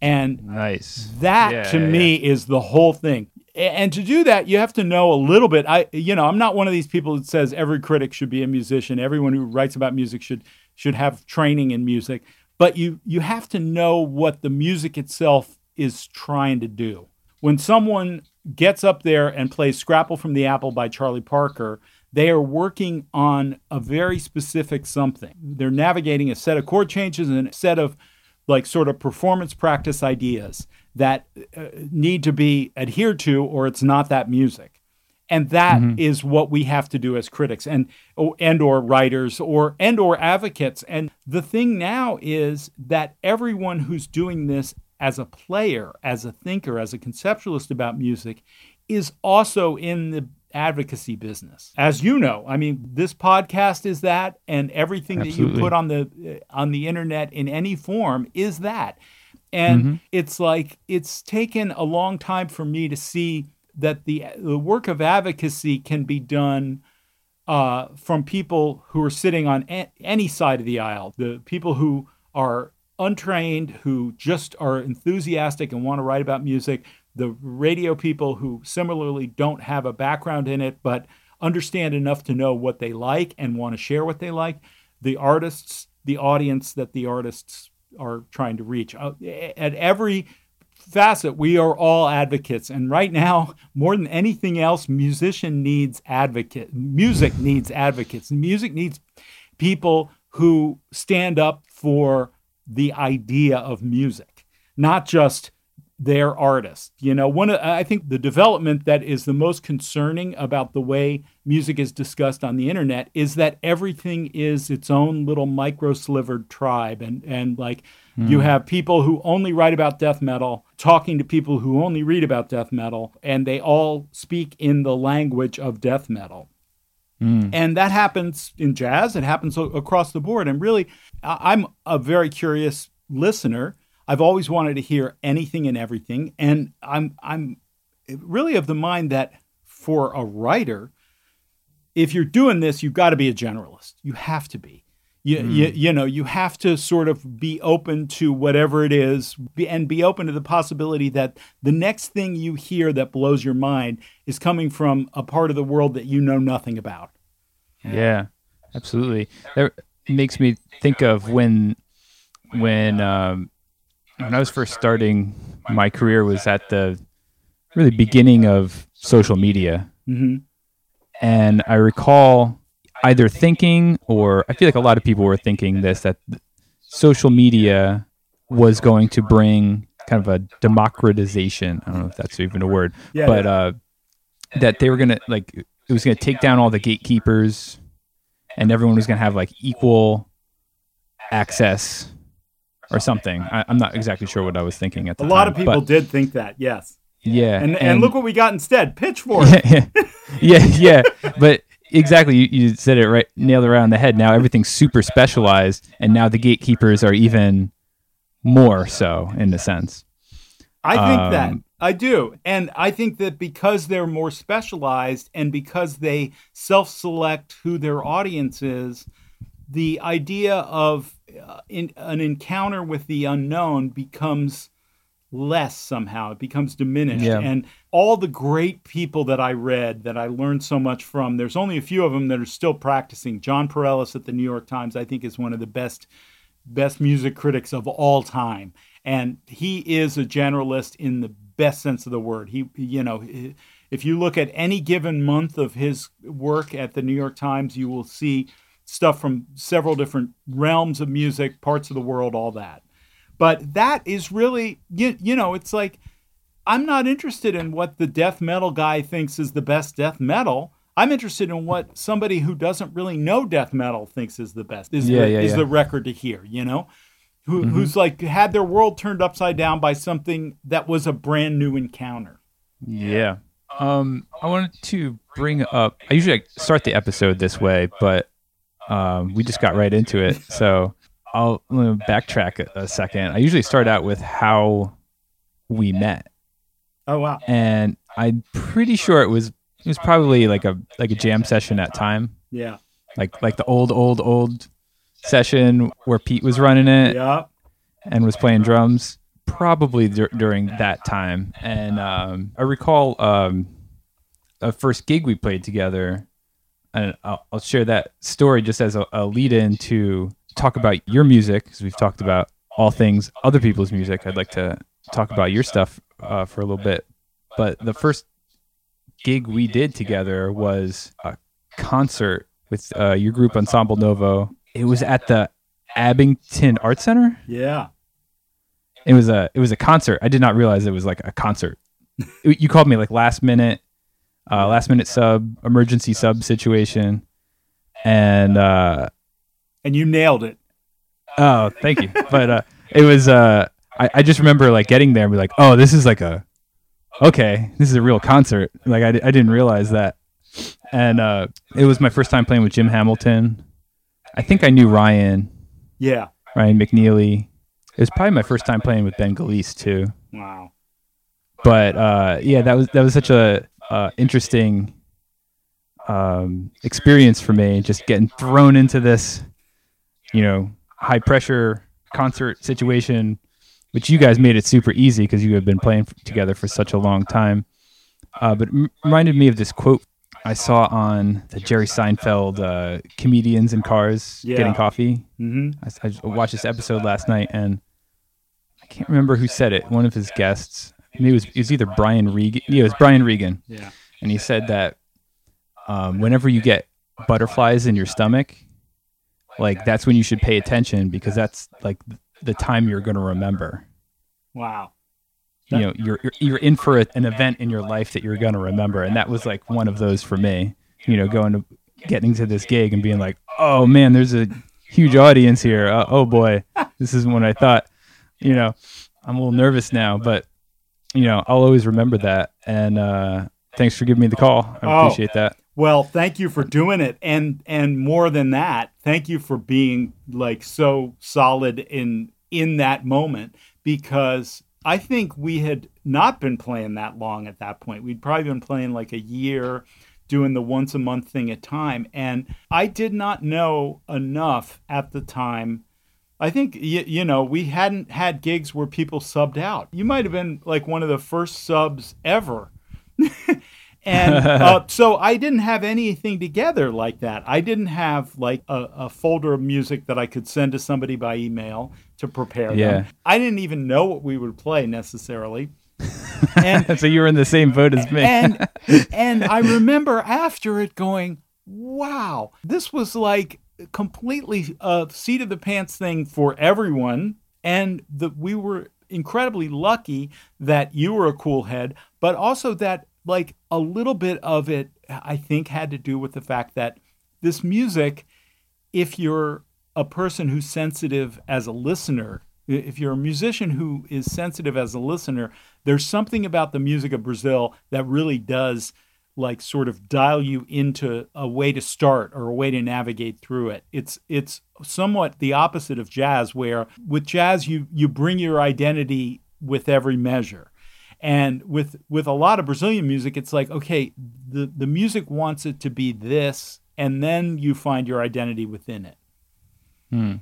And Nice. that Yeah, to yeah, me is the whole thing. And to do that, you have to know a little bit. I, you know, I'm not one of these people that says every critic should be a musician. Everyone who writes about music should should have training in music. But you you have to know what the music itself is trying to do. When someone gets up there and plays Scrapple from the Apple by Charlie Parker, they are working on a very specific something. They're navigating a set of chord changes and a set of like sort of performance practice ideas that uh, need to be adhered to or it's not that music. And that is what we have to do as critics and or- and or writers or and or advocates. And the thing now is that everyone who's doing this as a player as a thinker as a conceptualist about music is also in the advocacy business. As you know i mean this podcast is that and everything that you put on the uh, on the internet in any form is that and it's like it's taken a long time for me to see that the the work of advocacy can be done uh, from people who are sitting on a- any side of the aisle. The people who are untrained, who just are enthusiastic and want to write about music. The radio people who similarly don't have a background in it, but understand enough to know what they like and want to share what they like. The artists, the audience that the artists are trying to reach. Uh, At every facet, we are all advocates. And right now, more than anything else, musician needs advocate. Music needs advocates. Music needs people who stand up for the idea of music, not just their artist. You know, one of, I think the development that is the most concerning about the way music is discussed on the internet is that everything is its own little micro slivered tribe and and like mm. you have people who only write about death metal talking to people who only read about death metal and they all speak in the language of death metal. Mm. And that happens in jazz, it happens across the board and really I'm a very curious listener I've always wanted to hear anything and everything, and I'm I'm really of the mind that for a writer, if you're doing this, you've got to be a generalist. You have to be. You, mm. you, you know you have to sort of be open to whatever it is and be open to the possibility that the next thing you hear that blows your mind is coming from a part of the world that you know nothing about yeah absolutely that makes me think of when when um, when I was first starting my career was at the really beginning of social media. Mm-hmm. And I recall either thinking, or I feel like a lot of people were thinking this, that social media was going to bring kind of a democratization. I don't know if that's even a word, yeah, but. Uh, that they were going to, like, it was going to take down all the gatekeepers and everyone was going to have like equal access or something. I, am not exactly sure what I was thinking at the a time. A lot of people did think that, yes. Yeah. And, and, and look what we got instead Pitchfork. Yeah, yeah, yeah. But exactly, you, you said it right, nailed it right on the head. Now everything's super specialized, and now the gatekeepers are even more so, in a sense. I think um, that. I do. And I think that because they're more specialized and because they self select who their audience is, the idea of uh, in, an encounter with the unknown becomes less somehow. It becomes diminished. Yeah. And all the great people that I read that I learned so much from, there's only a few of them that are still practicing. Jon Pareles at the New York Times, I think, is one of the best best music critics of all time. And he is a generalist in the best sense of the word. He, you know, if you look at any given month of his work at the New York Times, you will see stuff from several different realms of music, parts of the world, all that. But that is really, you, you know, it's like I'm not interested in what the death metal guy thinks is the best death metal. I'm interested in what somebody who doesn't really know death metal thinks is the best. Is yeah, the, yeah, is yeah. the record to hear, you know? Who, mm-hmm. Who's like had their world turned upside down by something that was a brand new encounter. Yeah. Um, I wanted to bring up. I usually start the episode this way, but um, we just got right into it. So I'll backtrack a, a second. I usually start out with how we met. Oh wow! And I'm pretty sure it was it was probably like a like a jam session at time. Yeah. Like like the old old old session where Pete was running it. Yeah. And was playing drums probably dur- during that time. And um, I recall um, a first gig we played together and I'll, I'll share that story just as a, a lead in to talk about your music because we've talked about all things other people's music. I'd like to talk about your stuff uh, for a little bit. But the first gig we did together was a concert with uh, your group Ensemble Novo. It was at the Abington Art Center. Yeah. It was a it was a concert. I did not realize it was like a concert. you called me like last minute uh, last minute sub, emergency sub situation, and uh, and you nailed it. Oh, thank you. but uh, it was uh, I, I just remember like getting there and be like, oh, this is like a okay, this is a real concert. Like I, I didn't realize that, and uh, it was my first time playing with Jim Hamilton. I think I knew Ryan. Yeah. Ryan McNeely. It was probably my first time playing with Ben Galice too. Wow. But uh, yeah, that was that was such a uh, interesting um, experience for me, just getting thrown into this, you know, high pressure concert situation, which you guys made it super easy because you have been playing together for such a long time. Uh, but m- reminded me of this quote I saw on the Jerry Seinfeld uh, comedians in cars yeah. getting coffee. Mm-hmm. I, I watched this episode last night and I can't remember who said it. One of his guests maybe it was, it was either Brian Regan. Yeah, it was Brian Regan. Yeah. And he said that um, whenever you get butterflies in your stomach, like that's when you should pay attention because that's like the time you're going to remember. Wow. you know you're you're, you're in for a, an event in your life that you're going to remember and that was like one of those for me you know going to getting to this gig and being like oh man there's a huge audience here uh, oh boy this isn't what i thought you know i'm a little nervous now but you know i'll always remember that and uh thanks for giving me the call i Oh. appreciate that Well, thank you for doing it, and and more than that, thank you for being like so solid in in that moment because I think we had not been playing that long at that point. We'd probably been playing like a year, doing the once a month thing at time, and I did not know enough at the time. I think you, you know we hadn't had gigs where people subbed out. You might have been like one of the first subs ever. and uh, so I didn't have anything together like that. I didn't have like a, a folder of music that I could send to somebody by email to prepare Yeah. them. I didn't even know what we would play necessarily. and so you were in the same boat as me and and I remember after it going, wow, this was like completely a seat of the pants thing for everyone, and that we were incredibly lucky that you were a cool head, but also that like a little bit of it, I think, had to do with the fact that this music, if you're a person who's sensitive as a listener, if you're a musician who is sensitive as a listener, there's something about the music of Brazil that really does like sort of dial you into a way to start or a way to navigate through it. It's it's somewhat the opposite of jazz where with jazz you you bring your identity with every measure. And with with a lot of Brazilian music it's like okay, the the music wants it to be this and then you find your identity within it. Hmm.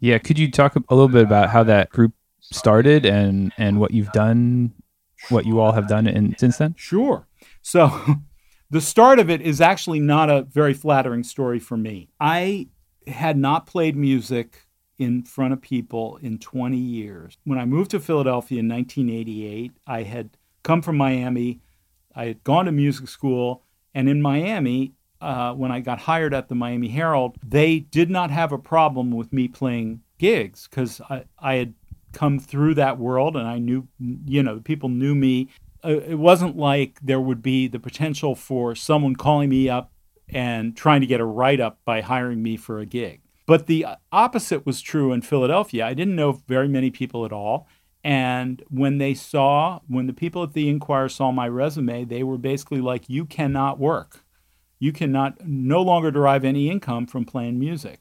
yeah could you talk a little bit about how that group started and and what you've done what you all have done in since then Sure. So the start of it is actually not a very flattering story for me. I had not played music in front of people in 20 years. When I moved to Philadelphia in 1988, I had come from Miami. I had gone to music school. And in Miami, uh, when I got hired at the Miami Herald, they did not have a problem with me playing gigs because I, I had come through that world and I knew, you know, people knew me. Uh, It wasn't like there would be the potential for someone calling me up and trying to get a write up by hiring me for a gig. But the opposite was true in Philadelphia. I didn't know very many people at all. And when they saw, when the people at the Inquirer saw my resume, they were basically like, you cannot work. You cannot no longer derive any income from playing music.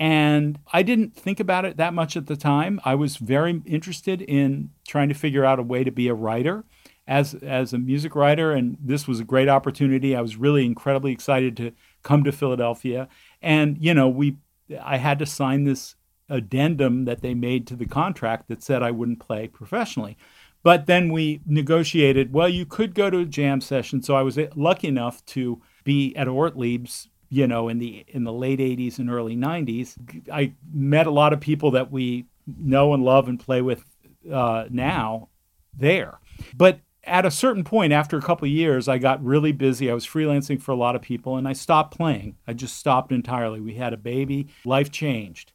And I didn't think about it that much at the time. I was very interested in trying to figure out a way to be a writer as as a music writer and this was a great opportunity. I was really incredibly excited to come to Philadelphia. And you know, we I had to sign this addendum that they made to the contract that said I wouldn't play professionally. But then we negotiated, well, you could go to a jam session. So I was lucky enough to be at Ortlieb's, you know, in the in the late 80s and early 90s. I met a lot of people that we know and love and play with uh, now there. But at a certain point, after a couple of years, I got really busy. I was freelancing for a lot of people and I stopped playing. I just stopped entirely. We had a baby, life changed.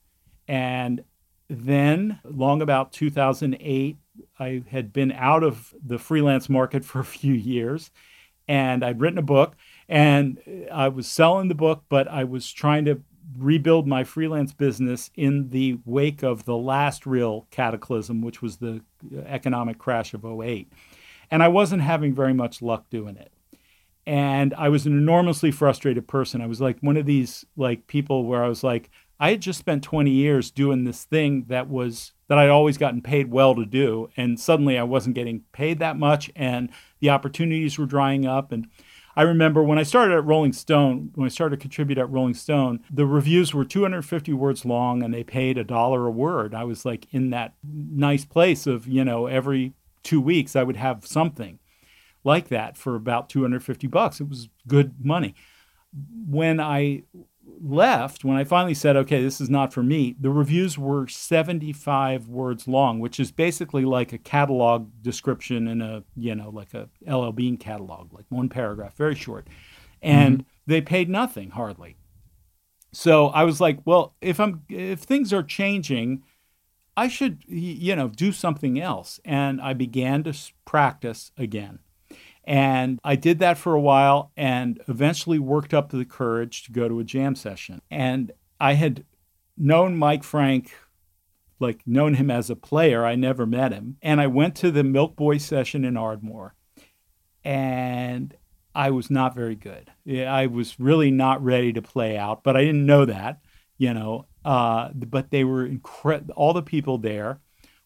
And then, long about 2008, I had been out of the freelance market for a few years and I'd written a book and I was selling the book, but I was trying to rebuild my freelance business in the wake of the last real cataclysm, which was the uh, economic crash of 08. And I wasn't having very much luck doing it. And I was an enormously frustrated person. I was like one of these like people where I was like, I had just spent 20 years doing this thing that was that I'd always gotten paid well to do, and suddenly I wasn't getting paid that much, and the opportunities were drying up. And I remember when I started at Rolling Stone, when I started to contribute at Rolling Stone, the reviews were 250 words long, and they paid a dollar a word. I was like in that nice place of you know every two weeks I would have something like that for about 250 bucks. It was good money. When I left, when I finally said, okay, this is not for me, the reviews were 75 words long, which is basically like a catalog description in a, you know, like a LL Bean catalog, like one paragraph, very short. And mm-hmm. they paid nothing hardly. So I was like, well, if I'm if things are changing, I should, you know, do something else. And I began to practice again. And I did that for a while and eventually worked up the courage to go to a jam session. And I had known Mike Frank, like known him as a player. I never met him. And I went to the Milk Boy session in Ardmore. And I was not very good. I was really not ready to play out, but I didn't know that, you know. Uh, but they were incredible. All the people there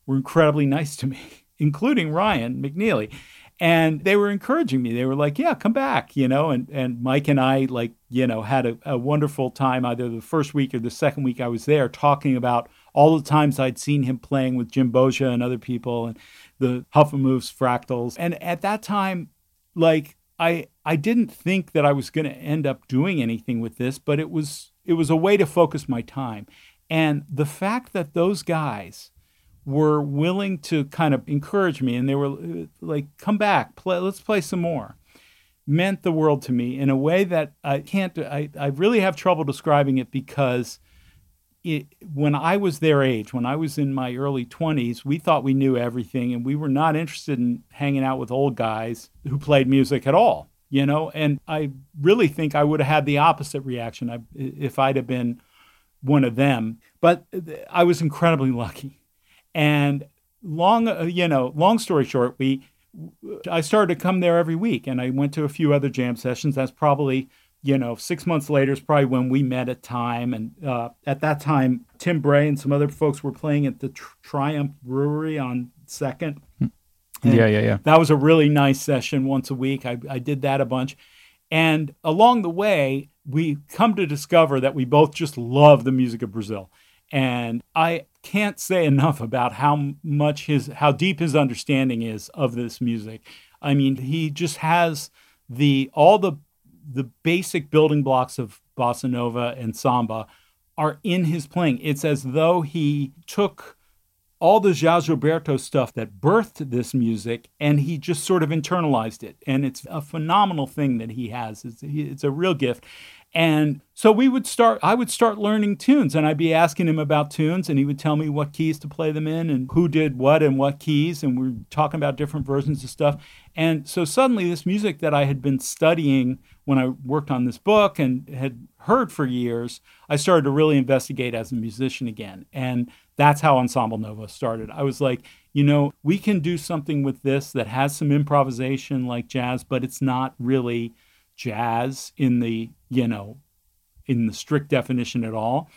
were incredibly nice to me, including Ryan McNeely and they were encouraging me. They were like, "Yeah, come back," you know. And and Mike and I like you know had a, a, wonderful time either the first week or the second week I was there, talking about all the times I'd seen him playing with Jim Boggia and other people, and the Huffamoose fractals. And at that time, like I I didn't think that I was going to end up doing anything with this, but it was it was a way to focus my time. And the fact that those guys were willing to kind of encourage me and they were uh, like come back play let's play some more meant the world to me in a way that i can't i, I really have trouble describing it because it, when i was their age when i was in my early 20s we thought we knew everything and we were not interested in hanging out with old guys who played music at all you know? And i really think i would have had the opposite reaction if i'd have been one of them. But i was incredibly lucky and long, uh, you know, long story short, we I started to come there every week, and I went to a few other jam sessions. That's probably you know six months later is probably when we met at time, and uh, at that time, Tim Brey and some other folks were playing at the Triumph Brewery on Second. And yeah, yeah, yeah. That was a really nice session once a week. I, I did that a bunch. And along the way, we come to discover that we both just love the music of Brazil. And I can't say enough about how much his how deep his understanding is of this music. I mean, he just has the all the the basic building blocks of bossa nova and samba are in his playing. It's as though he took all the Joao Gilberto stuff that birthed this music and he just sort of internalized it. And it's a phenomenal thing that he has. It's, it's a real gift. And so we would start, I would start learning tunes and I'd be asking him about tunes and he would tell me what keys to play them in and who did what and what keys. And we are talking about different versions of stuff. And so suddenly this music that I had been studying when I worked on this book and had heard for years, I started to really investigate as a musician again. And that's how Ensemble Novo started. I was like, you know, we can do something with this that has some improvisation like jazz, but it's not really jazz in the you know in the strict definition at all.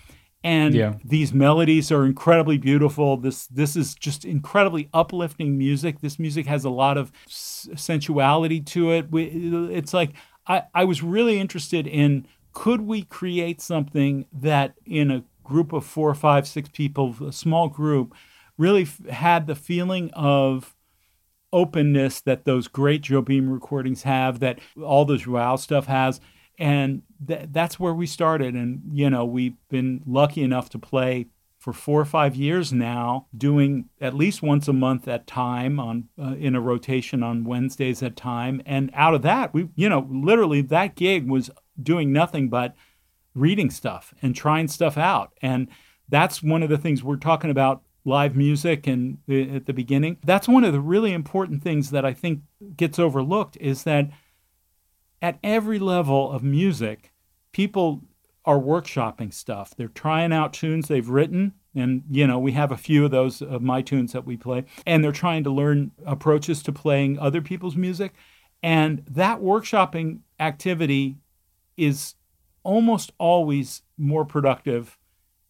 And yeah. these melodies are incredibly beautiful. This this is just incredibly uplifting music. This music has a lot of sensuality to it. It's like I, I was really interested in could we create something that in a group of four five six people a small group really f- had the feeling of openness that those great Joe Jobim recordings have, that all the Joao stuff has. And th- that's where we started. And, you know, we've been lucky enough to play for four or five years now, doing at least once a month at time on uh, in a rotation on Wednesdays at time. And out of that, we, you know, literally that gig was doing nothing but reading stuff and trying stuff out. And that's one of the things we're talking about live music and uh, at the beginning. That's one of the really important things that I think gets overlooked is that at every level of music, people are workshopping stuff. They're trying out tunes they've written and you know we have a few of those of my tunes that we play and they're trying to learn approaches to playing other people's music and that workshopping activity is almost always more productive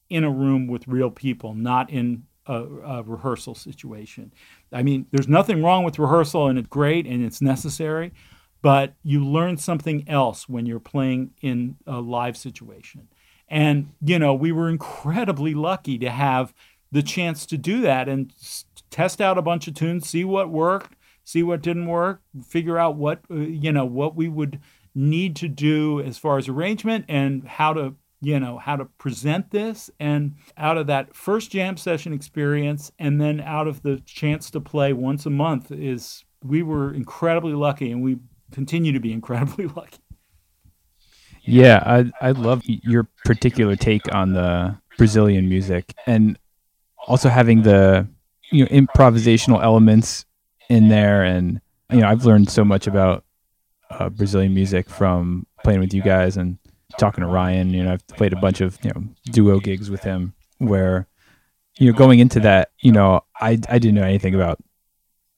in a room with real people not in a, a, rehearsal situation. I mean, there's nothing wrong with rehearsal, and it's great and it's necessary, but you learn something else when you're playing in a live situation. And, you know, we were incredibly lucky to have the chance to do that and test out a bunch of tunes, see what worked, see what didn't work, figure out what, uh, you know, what we would need to do as far as arrangement and how to you know, how to present this. And out of that first jam session experience, and then out of the chance to play once a month, is we were incredibly lucky, and we continue to be incredibly lucky. Yeah, I I love your particular take on the Brazilian music, and also having the you know improvisational elements in there, and you know I've learned so much about uh, Brazilian music from playing with you guys and talking to Ryan. You know I've played a bunch of you know duo gigs with him where you know going into that you know I I didn't know anything about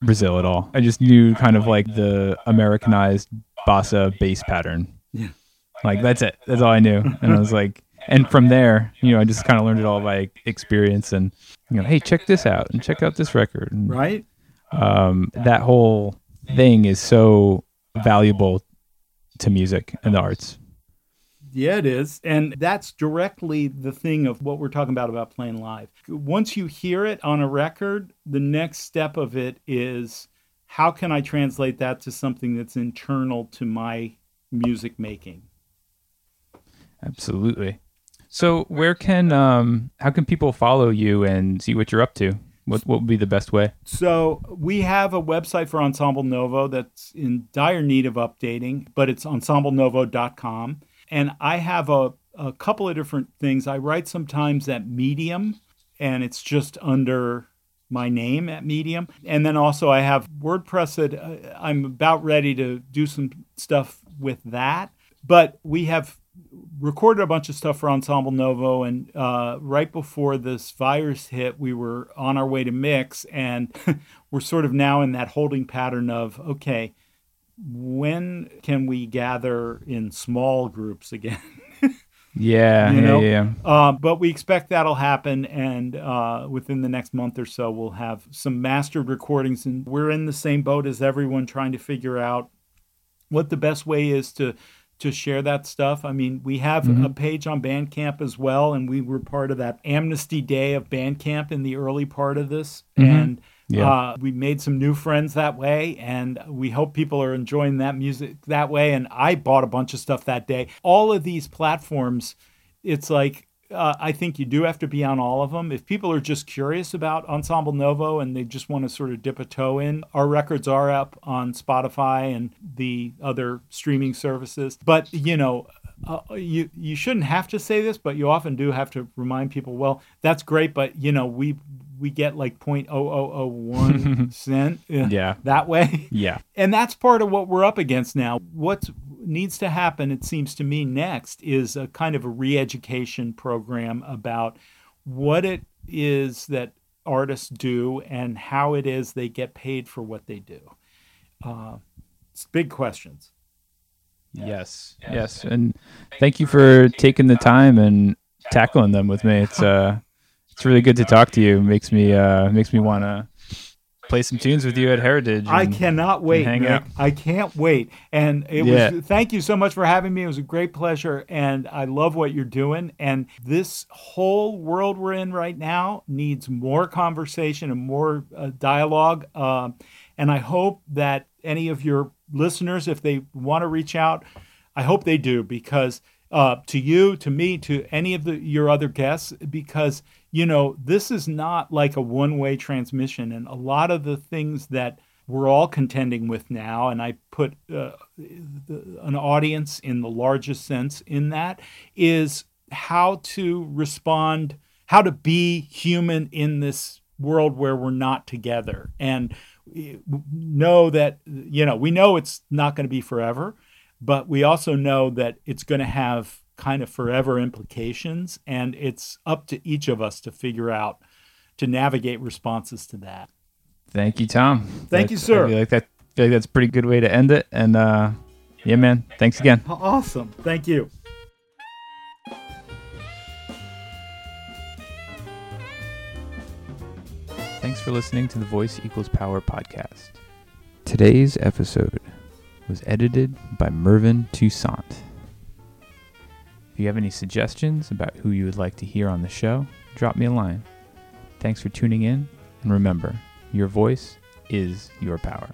Brazil at all. I just knew kind of like the Americanized bossa bass pattern. Yeah. Like that's it. That's all I knew. And I was like, and from there, you know, I just kind of learned it all by experience and, you know, hey, check this out and check out this record. And, Right? um, that whole thing is so valuable to music and the arts. Yeah, it is. And that's directly the thing of what we're talking about about playing live. Once you hear it on a record, the next step of it is how can I translate that to something that's internal to my music making? Absolutely. So where can um how can people follow you and see what you're up to? What what would be the best way? So we have a website for Ensemble Novo that's in dire need of updating, but it's ensemblenovo.com. And I have a, a couple of different things. I write sometimes at Medium, and it's just under my name at Medium. And then also I have WordPress that uh, I'm about ready to do some stuff with that. But we have recorded a bunch of stuff for Ensemble Novo, and uh, right before this virus hit, we were on our way to mix, and we're sort of now in that holding pattern of okay, when can we gather in small groups again? Yeah, You yeah, know? yeah. Uh, but we expect that'll happen, and uh, within the next month or so, we'll have some mastered recordings. And we're in the same boat as everyone, trying to figure out what the best way is to to share that stuff. I mean, we have Mhm. a page on Bandcamp as well, and we were part of that amnesty day of Bandcamp in the early part of this, Mhm. and. Yeah. Uh, we made some new friends that way, and we hope people are enjoying that music that way. And I bought a bunch of stuff that day. All of these platforms, it's like uh, I think you do have to be on all of them. If people are just curious about Ensemble Novo and they just want to sort of dip a toe in, our records are up on Spotify and the other streaming services. But you know, uh, you you shouldn't have to say this, but you often do have to remind people. Well, that's great, but you know, we we get like 0.0001 cent uh, Yeah. that way. Yeah. And that's part of what we're up against now. What needs to happen, it seems to me, next is a kind of a re education program about what it is that artists do and how it is they get paid for what they do. Uh, it's big questions. Yes. Yes. And thank you for taking the time and tackling them with me. It's uh it's really good to talk to you. Makes me uh makes me want to play some tunes with you at Heritage. I cannot wait. hang out. I can't wait. And it Yeah. was thank you so much for having me. It was a great pleasure and I love what you're doing and this whole world we're in right now needs more conversation and more uh, dialogue uh, and I hope that any of your listeners if they want to reach out I hope they do because uh, to you, to me, to any of the your other guests, because you know this is not like a one-way transmission, and a lot of the things that we're all contending with now, and I put uh, an audience in the largest sense in that is how to respond, how to be human in this world where we're not together, and eh, know that you know we know it's not going to be forever but we also know that it's going to have kind of forever implications and it's up to each of us to figure out to navigate responses to that Thank you, Tom. Thank you, sir. I feel like that feel like that's a pretty good way to end it. And uh yeah, man. Thanks again. awesome thank you Thanks for listening to the Voice Equals Power podcast. Today's episode was edited by Mervyn Toussaint. If you have any suggestions about who you would like to hear on the show, drop me a line. Thanks for tuning in, and remember, your voice is your power.